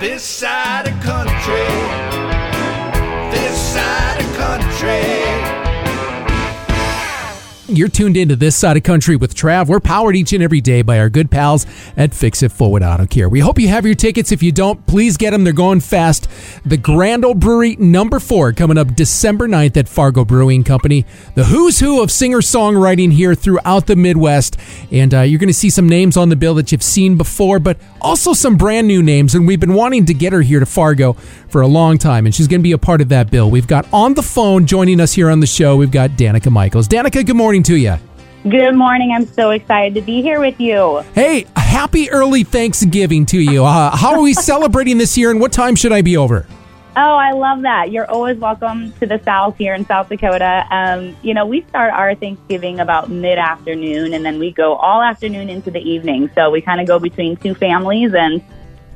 This side of country. You're tuned into this side of country with Trav. We're powered each and every day by our good pals at Fix It Forward Auto Care. We hope you have your tickets. If you don't, please get them. They're going fast. The Grand Ole Brewery number four coming up December 9th at Fargo Brewing Company. The who's who of singer songwriting here throughout the Midwest. And uh, you're going to see some names on the bill that you've seen before, but also some brand new names. And we've been wanting to get her here to Fargo for a long time, and she's going to be a part of that bill. We've got on the phone joining us here on the show, we've got Danica Michaels. Danica, good morning to you. Good morning. I'm so excited to be here with you. Hey, happy early Thanksgiving to you. Uh, how are we celebrating this year, and what time should I be over? Oh, I love that. You're always welcome to the South here in South Dakota. Um, you know, we start our Thanksgiving about mid afternoon and then we go all afternoon into the evening. So we kind of go between two families and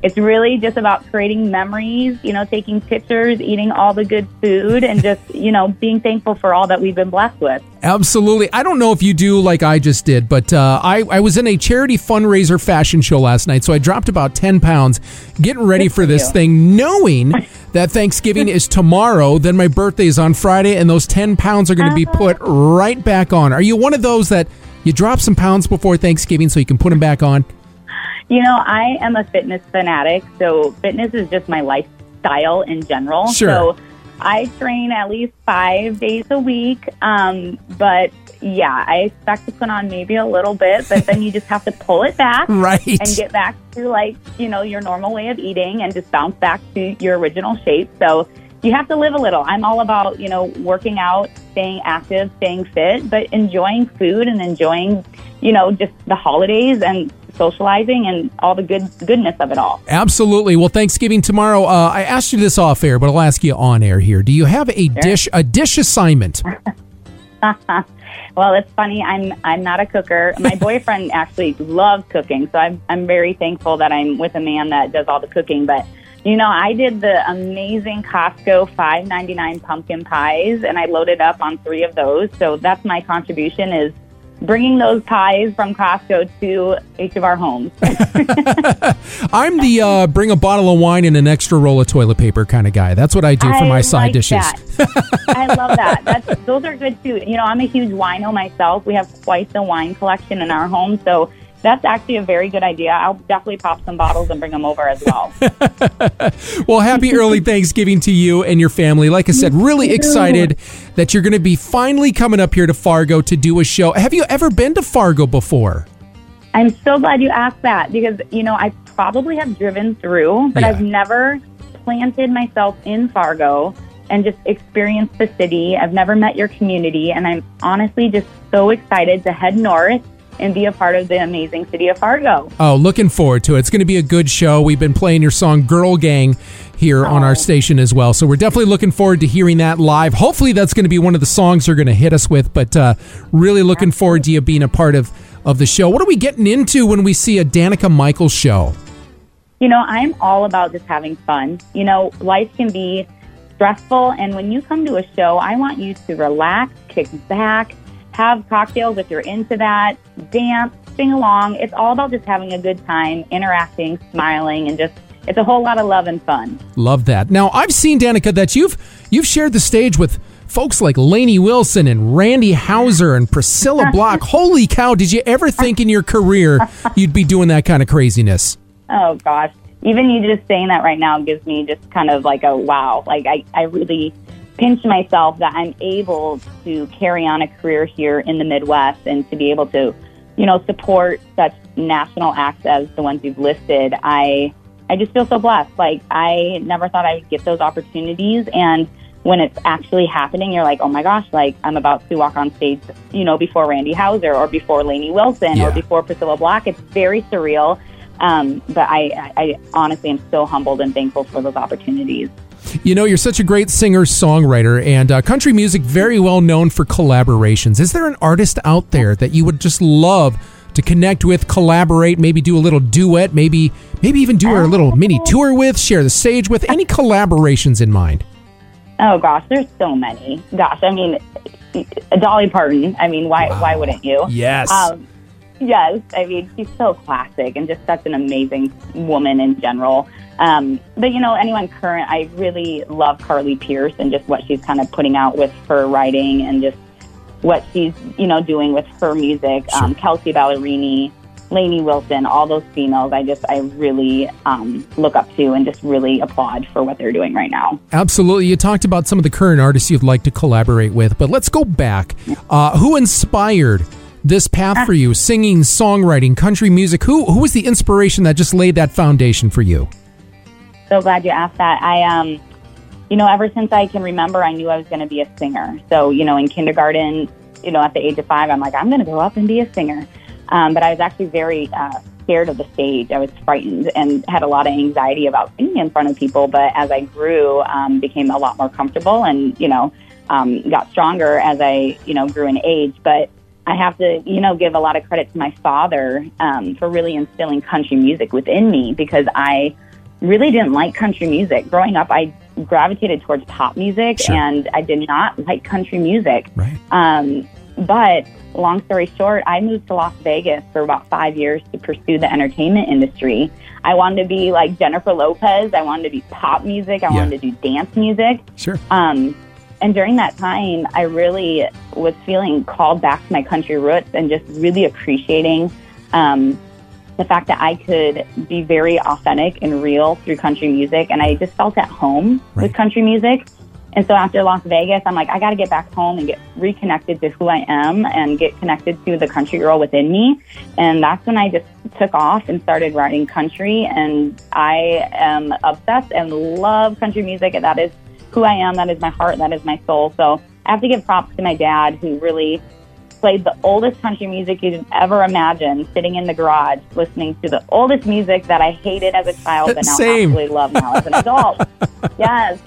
it's really just about creating memories, you know, taking pictures, eating all the good food, and just, you know, being thankful for all that we've been blessed with. Absolutely. I don't know if you do like I just did, but uh, I, I was in a charity fundraiser fashion show last night, so I dropped about 10 pounds getting ready for for this you. thing, knowing that Thanksgiving is tomorrow, then my birthday is on Friday, and those 10 pounds are going to be put right back on. Are you one of those that you drop some pounds before Thanksgiving so you can put them back on? You know, I am a fitness fanatic, so fitness is just my lifestyle in general. Sure. So I train at least five days a week. Um, but yeah, I expect to put on maybe a little bit, but then you just have to pull it back Right. and get back to like, you know, your normal way of eating and just bounce back to your original shape. So you have to live a little. I'm all about, you know, working out, staying active, staying fit, but enjoying food and enjoying, you know, just the holidays and socializing and all the good goodness of it all. Absolutely. Well, Thanksgiving tomorrow. Uh, I asked you this off air, but I'll ask you on air here. Do you have a dish a dish assignment? well, it's funny. I'm I'm not a cooker. My boyfriend actually loves cooking, so I'm I'm very thankful that I'm with a man that does all the cooking. But you know, I did the amazing Costco five ninety nine pumpkin pies, and I loaded up on three of those. So that's my contribution is bringing those pies from Costco to each of our homes. I'm the uh, bring a bottle of wine and an extra roll of toilet paper kind of guy. That's what I do for I my side like dishes. I love that. That's, those are good too. You know, I'm a huge wino myself. We have quite the wine collection in our home, so that's actually a very good idea. I'll definitely pop some bottles and bring them over as well. Well, happy early Thanksgiving to you and your family. Like I said, really excited that you're going to be finally coming up here to Fargo to do a show. Have you ever been to Fargo before? I'm so glad you asked that because you know I probably have driven through, but Yeah. I've never planted myself in Fargo and just experienced the city. I've never met your community, and I'm honestly just so excited to head north and be a part of the amazing city of Fargo. Oh, looking forward to it. It's going to be a good show. We've been playing your song Girl Gang here on our station as well. So we're definitely looking forward to hearing that live. Hopefully, that's going to be one of the songs you're going to hit us with, but uh, really looking forward to you being a part of, of the show. What are we getting into when we see a Danica Michaels show? You know, I'm all about just having fun. You know, life can be stressful, and when you come to a show, I want you to relax, kick back, have cocktails if you're into that, dance, sing along. It's all about just having a good time, interacting, smiling, and just it's a whole lot of love and fun. Love that. Now, I've seen Danica that you've you've shared the stage with folks like Lainey Wilson and Randy Houser and Priscilla Block. Holy cow, did you ever think in your career you'd be doing that kind of craziness? Oh gosh. Even you just saying that right now gives me just kind of like a wow. Like I, I really pinch myself that I'm able to carry on a career here in the Midwest and to be able to, you know, support such national acts as the ones you've listed. I I just feel so blessed. Like I never thought I would get those opportunities and when it's actually happening, you're like, oh my gosh, like I'm about to walk on stage, you know, before Randy Houser or before Lainey Wilson Yeah. or before Priscilla Block. It's very surreal. Um, but I, I, honestly am so humbled and thankful for those opportunities. You know, you're such a great singer songwriter, and uh, country music very well known for collaborations. Is there an artist out there that you would just love to connect with, collaborate, maybe do a little duet, maybe maybe even do a little mini tour with, share the stage with? Any collaborations in mind? Oh gosh, there's so many. Gosh, I mean, Dolly Parton. I mean, why why wouldn't you? Yes. Um, yes, I mean she's so classic and just such an amazing woman in general. Um, but you know, anyone current, I really love Carly Pearce and just what she's kind of putting out with her writing and just what she's you know doing with her music. Um, Kelsea Ballerini, Lainey Wilson, all those females, I just I really um, look up to and just really applaud for what they're doing right now. Absolutely. You talked about some of the current artists you'd like to collaborate with, but let's go back. Uh, who inspired this path for you? Singing, songwriting, country music. Who who was the inspiration that just laid that foundation for you? So glad you asked that. I um, you know, ever since I can remember, I knew I was going to be a singer. So you know, in kindergarten, you know, at the age of five, I'm like, I'm going to grow up and be a singer. Um, but I was actually very uh, scared of the stage. I was frightened and had a lot of anxiety about singing in front of people. But as I grew, um, became a lot more comfortable and, you know, um, got stronger as I, you know, grew in age. But I have to, you know, give a lot of credit to my father um, for really instilling country music within me because I really didn't like country music. Growing up, I gravitated towards pop music Sure. and I did not like country music. Right. Um, but long story short, I moved to Las Vegas for about five years to pursue the entertainment industry. I wanted to be like Jennifer Lopez. I wanted to be pop music. I Yeah. wanted to do dance music. Sure. Um, and during that time, I really was feeling called back to my country roots and just really appreciating um, the fact that I could be very authentic and real through country music. And I just felt at home Right. with country music. And so after Las Vegas, I'm like, I got to get back home and get reconnected to who I am and get connected to the country girl within me. And that's when I just took off and started writing country. And I am obsessed and love country music. And that is who I am. That is my heart. That is my soul. So I have to give props to my dad, who really played the oldest country music you could ever imagine, sitting in the garage listening to the oldest music that I hated as a child, but now Same. absolutely love now as an adult. yes.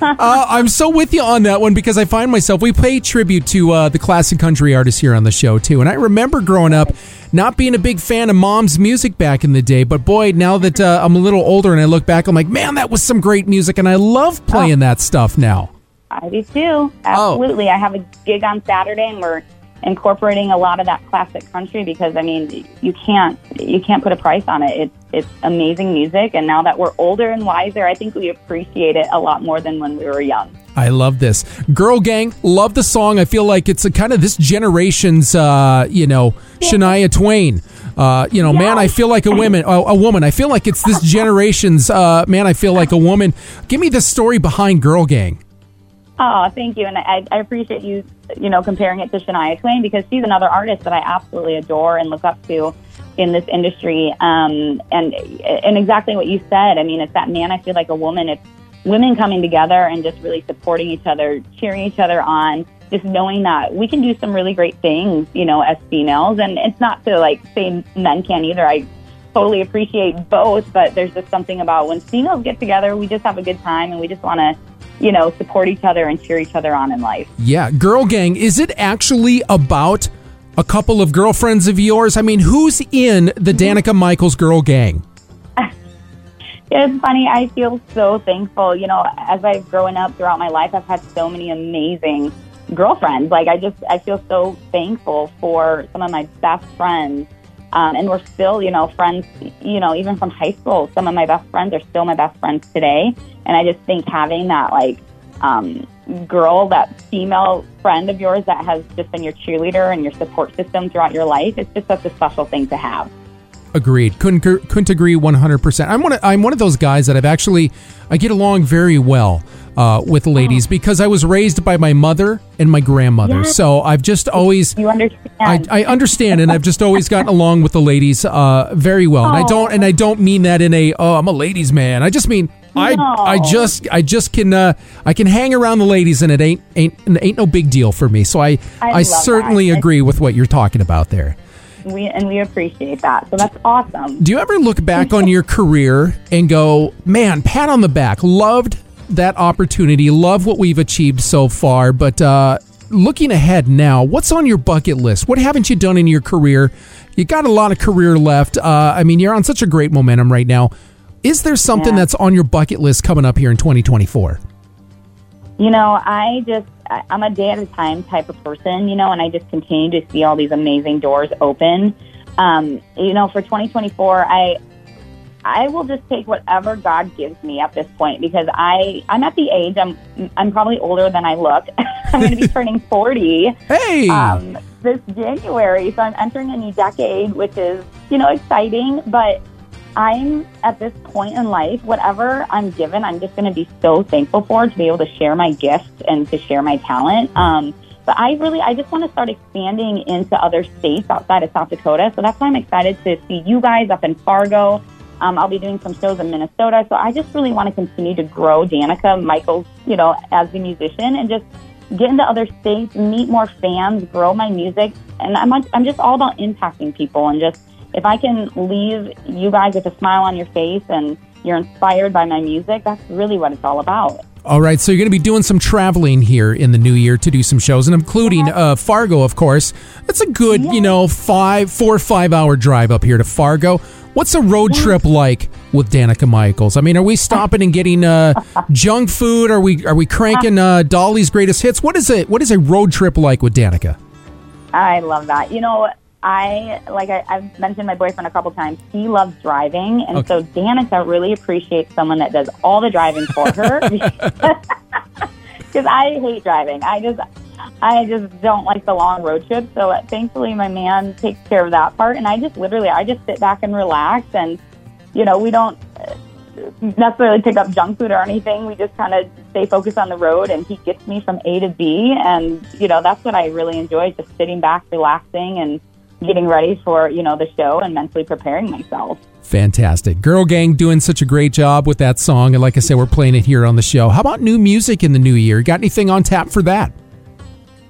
uh, I'm so with you on that one because I find myself we pay tribute to uh, the classic country artists here on the show too, and I remember growing up not being a big fan of mom's music back in the day, but boy, now that uh, I'm a little older and I look back, I'm like, man, that was some great music, and I love playing that stuff now. I do too. Absolutely. I have a gig on Saturday and we're incorporating a lot of that classic country because I mean you can't you can't put a price on it. It's it's amazing music and now that we're older and wiser, I think we appreciate it a lot more than when we were young. I love this. Girl Gang, love the song. I feel like it's a kind of this generation's, uh, you know, Shania Twain. Uh, you know, man, I feel like a woman. A, a woman. I feel like it's this generation's. Uh, man, I feel like a woman. Give me the story behind Girl Gang. Oh, thank you, and I, I appreciate you, you know, comparing it to Shania Twain because she's another artist that I absolutely adore and look up to in this industry. Um, and and exactly what you said. I mean, it's that man. I feel like a woman. It's women coming together and just really supporting each other, cheering each other on. Just knowing that we can do some really great things, you know, as females. And it's not to like say men can't either. I totally appreciate both, but there's just something about when females get together, we just have a good time and we just want to you know, support each other and cheer each other on in life. Yeah, Girl Gang. Is it actually about a couple of girlfriends of yours? I mean, who's in the Danica Michaels Girl Gang? It's funny. I feel so thankful. You know, as I've grown up throughout my life, I've had so many amazing girlfriends. Like, I just, I feel so thankful for some of my best friends. Um, and we're still, you know, friends, you know, even from high school. Some of my best friends are still my best friends today. And I just think having that, like, um, girl, that female friend of yours that has just been your cheerleader and your support system throughout your life, it's just such a special thing to have. Agreed. Couldn't couldn't agree one hundred percent. I'm one. Of, I'm one of those guys that I've actually I get along very well uh, with ladies because I was raised by my mother and my grandmother. Yes. So I've just always You understand? I, I understand, and I've just always gotten along with the ladies uh, very well. And I don't and I don't mean that in a oh I'm a ladies man. I just mean I No. I just I just can uh, I can hang around the ladies and it ain't ain't ain't no big deal for me. So I I I, certainly that. agree with what you're talking about there. we and we appreciate that. So that's awesome. Do you ever look back on your career and go, man, pat on the back, loved that opportunity, love what we've achieved so far, but uh, looking ahead now, what's on your bucket list? What haven't you done in your career? You got a lot of career left. Uh, I mean, you're on such a great momentum right now. Is there something Yeah. that's on your bucket list coming up here in 2024? You know, I just I'm a day at a time type of person, you know, and I just continue to see all these amazing doors open. Um, you know, for 2024, I I will just take whatever God gives me at this point because I I'm at the age I'm I'm probably older than I look. I'm going to be turning 40 Hey, um, this January, so I'm entering a new decade, which is you know exciting. But I'm at this point in life, whatever I'm given, I'm just going to be so thankful for to be able to share my gift and to share my talent. Um, but I really, I just want to start expanding into other states outside of South Dakota. So that's why I'm excited to see you guys up in Fargo. Um, I'll be doing some shows in Minnesota. So I just really want to continue to grow Danica Michaels, you know, as a musician and just get into other states, meet more fans, grow my music. And I'm, I'm just all about impacting people and just, if I can leave you guys with a smile on your face and you're inspired by my music, that's really what it's all about. all right. So you're going to be doing some traveling here in the new year to do some shows, and including uh, Fargo, of course. That's a good, you know, five, four or five hour drive up here to Fargo. What's a road trip like with Danica Michaels? I mean, are we stopping and getting uh, junk food? Are we are we cranking uh, Dolly's greatest hits? What is it? What is a road trip like with Danica? I love that. You know, I like I, I've mentioned my boyfriend a couple times. He loves driving, and Okay. so Danica really appreciates someone that does all the driving for her. Because I hate driving. I just I just don't like the long road trips. So uh, thankfully, my man takes care of that part, and I just literally I just sit back and relax, and you know we don't uh, necessarily pick up junk food or anything. We just kind of stay focused on the road, and he gets me from A to B, and you know that's what I really enjoy, just sitting back, relaxing, and getting ready for you know the show and mentally preparing myself. Fantastic. Girl Gang doing such a great job with that song. And like I said, we're playing it here on the show. How about new music in the new year? Got anything on tap for that?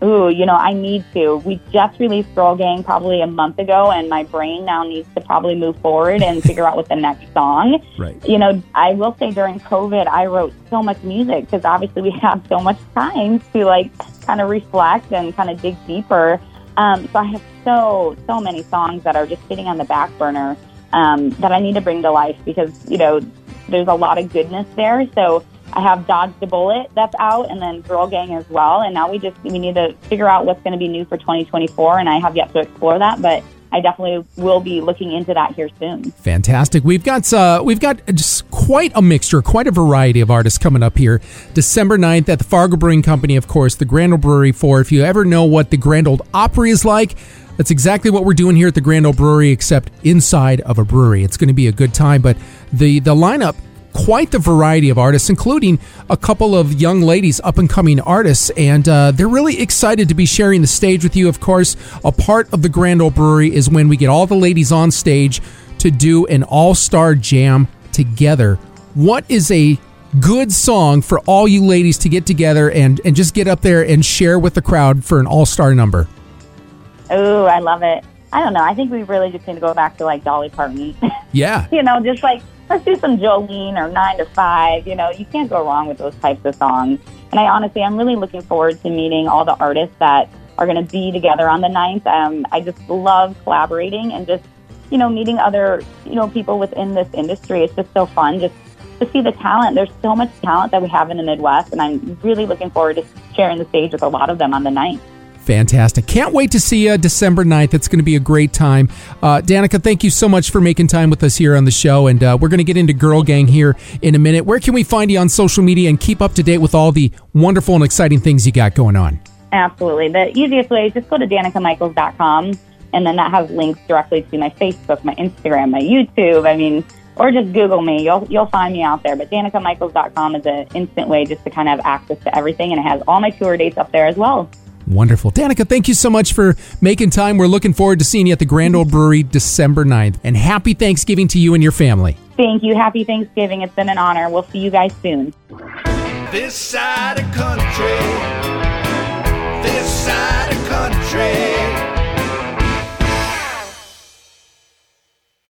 Ooh, you know, I need to. We just released Girl Gang probably a month ago, and my brain now needs to probably move forward and figure out what the next song. Right. You know, I will say during COVID, I wrote so much music because obviously we have so much time to like kind of reflect and kind of dig deeper. Um, so I have so so many songs that are just sitting on the back burner um, that I need to bring to life because you know there's a lot of goodness there. So I have Dodge the Bullet that's out, and then Girl Gang as well. And now we just we need to figure out what's going to be new for 2024, and I have yet to explore that, but I definitely will be looking into that here soon. Fantastic. We've got uh, we've got just quite a mixture, quite a variety of artists coming up here. December 9th at the Fargo Brewing Company, of course, the Grand Ole Brewery 4. If you ever know what the Grand Old Opry is like, that's exactly what we're doing here at the Grand Ole Brewery, except inside of a brewery. It's going to be a good time, but the the lineup quite the variety of artists, including a couple of young ladies, up and coming artists, and uh, they're really excited to be sharing the stage with you. Of course, a part of the Grand Ole Brewery is when we get all the ladies on stage to do an all star jam together. What is a good song for all you ladies to get together and, and just get up there and share with the crowd for an all star number? Oh, I love it. I don't know. I think we really just need to go back to like Dolly Parton. Yeah. you know, just like let's do some Jolene or Nine to Five. You know, you can't go wrong with those types of songs. And I honestly, I'm really looking forward to meeting all the artists that are going to be together on the 9th. Um, I just love collaborating and just, you know, meeting other, you know, people within this industry. It's just so fun just to see the talent. There's so much talent that we have in the Midwest, and I'm really looking forward to sharing the stage with a lot of them on the 9th. Fantastic. Can't wait to see you December 9th. It's going to be a great time. Uh, Danica, thank you so much for making time with us here on the show. And uh, we're going to get into Girl Gang here in a minute. Where can we find you on social media and keep up to date with all the wonderful and exciting things you got going on? Absolutely. The easiest way is just go to danicamichaels.com, and then that has links directly to my Facebook, my Instagram, my YouTube. I mean, or just Google me. You'll you'll find me out there. But danicamichaels.com is an instant way just to kind of have access to everything, and it has all my tour dates up there as well. Wonderful. Danica, thank you so much for making time. We're looking forward to seeing you at the Grand Ole Brewery December 9th. And happy Thanksgiving to you and your family. Thank you. Happy Thanksgiving. It's been an honor. We'll see you guys soon. This side of country. This side of country.